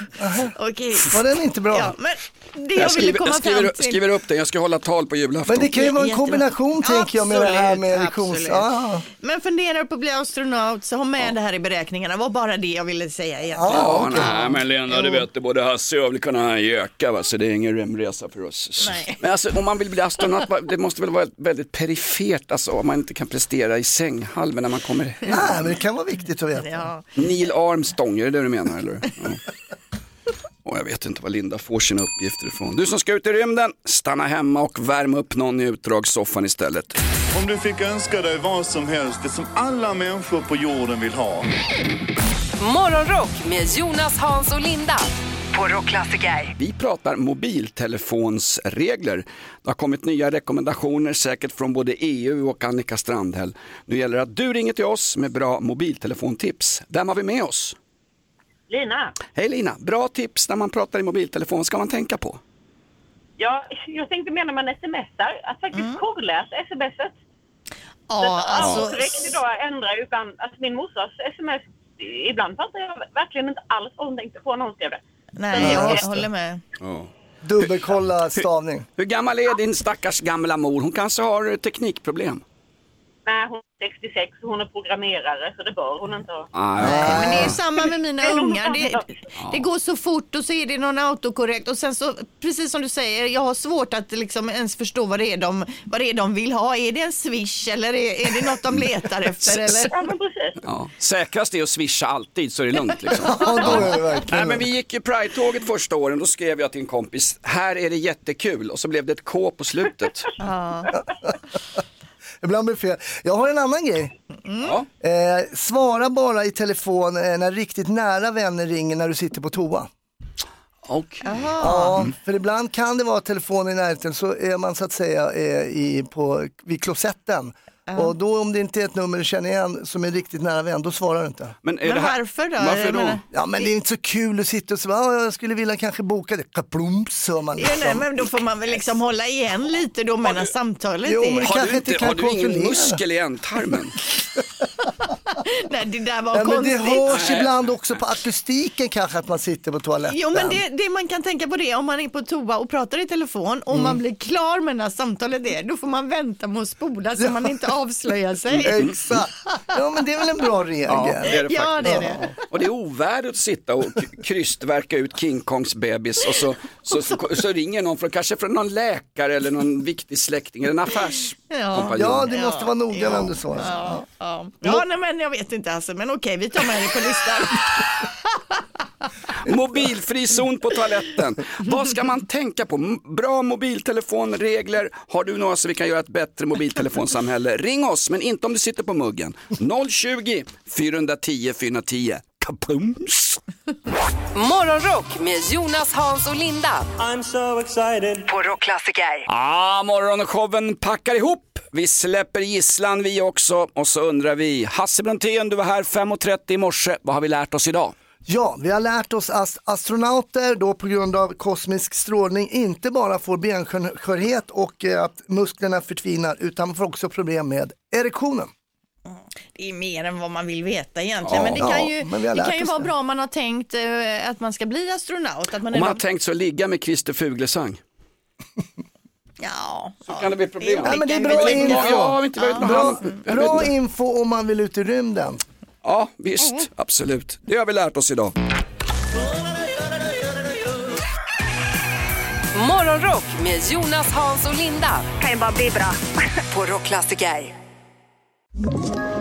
Okej. Var den inte bra? Ja, men det jag, Jag ville skriver, komma jag skriver, fram till. skriver upp det, jag ska hålla tal på julafton. Men det kan ju vara en Jättebra. kombination tänker jag med det här med absolut. Ah. Men funderar på att bli astronaut så ha med det här i beräkningarna. var bara det jag ville säga egentligen. Ja, nej, men Lena, du vet, det både Hasse och jag vill kunna göka, va? så det är ingen rymdresa för oss. Nej. Men alltså, om man vill bli astronaut, det måste väl vara väldigt perifert, alltså, om man inte kan prestera i sänghalmen när man kommer hem. Nej, men det kan vara viktigt att veta. Ja. Neil Armstrong, är det det du menar eller? Ja. Och jag vet inte var Linda får sina uppgifter ifrån. Du som ska ut i rymden, stanna hemma och värm upp någon i utdragssoffan istället. Om du fick önska dig vad som helst, det som alla människor på jorden vill ha. Morgonrock med Jonas, Hans och Linda på Rockklassiker. Vi pratar mobiltelefonsregler. Det har kommit nya rekommendationer säkert från både EU och Annika Strandhäll. Nu gäller det att du ringer till oss med bra mobiltelefontips. Vem har vi med oss? Lina, Hej Lina, bra tips när man pratar i mobiltelefon. Ska man tänka på? ja, jag tänkte mer när man smsar, att faktiskt korrläsa smset. Ja, Så alltså- att direkt idag ändrar ju ibland, alltså min morsas sms, ibland fattar jag verkligen inte alls vad hon tänkte på när hon skrev det. Nej, jag det. håller med. Dubbelkolla stavning. Hur gammal är din stackars gamla mor? Hon kanske har teknikproblem. Nej, hon är 66 och hon är programmerare så det bör hon inte ha. Ah, Men det är samma med mina ungar. Det, det går så fort och så är det någon autokorrekt och sen så, precis som du säger, jag har svårt att liksom ens förstå vad det är de, vad det är de vill ha. Är det en swish eller är, är det något de letar efter? *laughs* Eller? Ja, men precis. Ja. Säkrast är att swisha alltid så är det lugnt. Liksom. *laughs* Ja, då är det verkligen Nej, men vi gick ju Pride-tåget första åren, då skrev jag till en kompis, här är det jättekul och så blev det ett K på slutet. *laughs* Ibland blir det fel. Jag har en annan grej. Ja. Eh, svara bara i telefon eh, när riktigt nära vänner ringer när du sitter på toa. Och. Ja, för ibland kan det vara telefon i närheten så är man så att säga eh, i, på, vid klosetten. Och då om det inte är ett nummer du känner igen som är riktigt nära vän, då svarar du inte. Men, är Men det här... varför då? Varför Jag då? menar- Ja men det är inte så kul att sitta och säga, ah, jag skulle vilja kanske boka det. Kaplumps hör man Ja, nej, liksom. men då får man väl liksom hålla igen lite då medan samtalet Jo, är... men- Har kanske du, inte inte, kan har du ingen kontrollera. muskel i ändtarmen? *laughs* *laughs* Nej, det där var Ja, men det konstigt. hörs ibland också på akustiken kanske att man sitter på toaletten. Jo men det, det man kan tänka på det om man är på toa och pratar i telefon och Mm. man blir klar med när samtalet är, då får man vänta med att spola så man inte avslöjar sig. *laughs* Exakt. Ja men det är väl en bra regel. Ja, det är det Ja, faktiskt. det är det. Och det är ovärdigt att sitta och krystverka ut King Kongs bebis och så, så, så, så ringer någon, från, kanske från någon läkare eller någon viktig släkting eller en affärskompanjon. Ja, det måste vara noga vem du svarar. Ja, ja. ja nej, men jag vet inte alltså, men okej vi tar med det på listan. *laughs* Mobilfri zon på toaletten. Vad ska man tänka på? Bra mobiltelefonregler. Har du några så vi kan göra ett bättre mobiltelefonsamhälle? Ring oss, men inte om du sitter på muggen. 020 410 410. Kapums. Morgonrock med Jonas, Hans och Linda. I'm so excited. På Rockklassiker. Ah, morgonshowen packar ihop. Vi släpper gisslan vi också och så undrar vi, Hasse Brontén du var här 5.30 i morse, vad har vi lärt oss idag? Ja, vi har lärt oss att astronauter då på grund av kosmisk strålning inte bara får benskörhet och eh, att musklerna förtvinar utan får också problem med erektionen. Det är mer än vad man vill veta egentligen. Ja. men det kan Ja, ju, har det kan ju vara det. bra om man har tänkt eh, att man ska bli astronaut. Att man Om man har tänkt så ligga med Christer Fuglesang. Ja, så kan det bli problem. Ja, men det är bra Ja, info. Ja, inte bra, bra info om man vill ut i rymden. Ja, visst, absolut. Det har vi lärt oss idag. Morgonrock med Jonas, Hans och Linda. Kan ju bara bli bra. *laughs* På Rockklassiker. Ett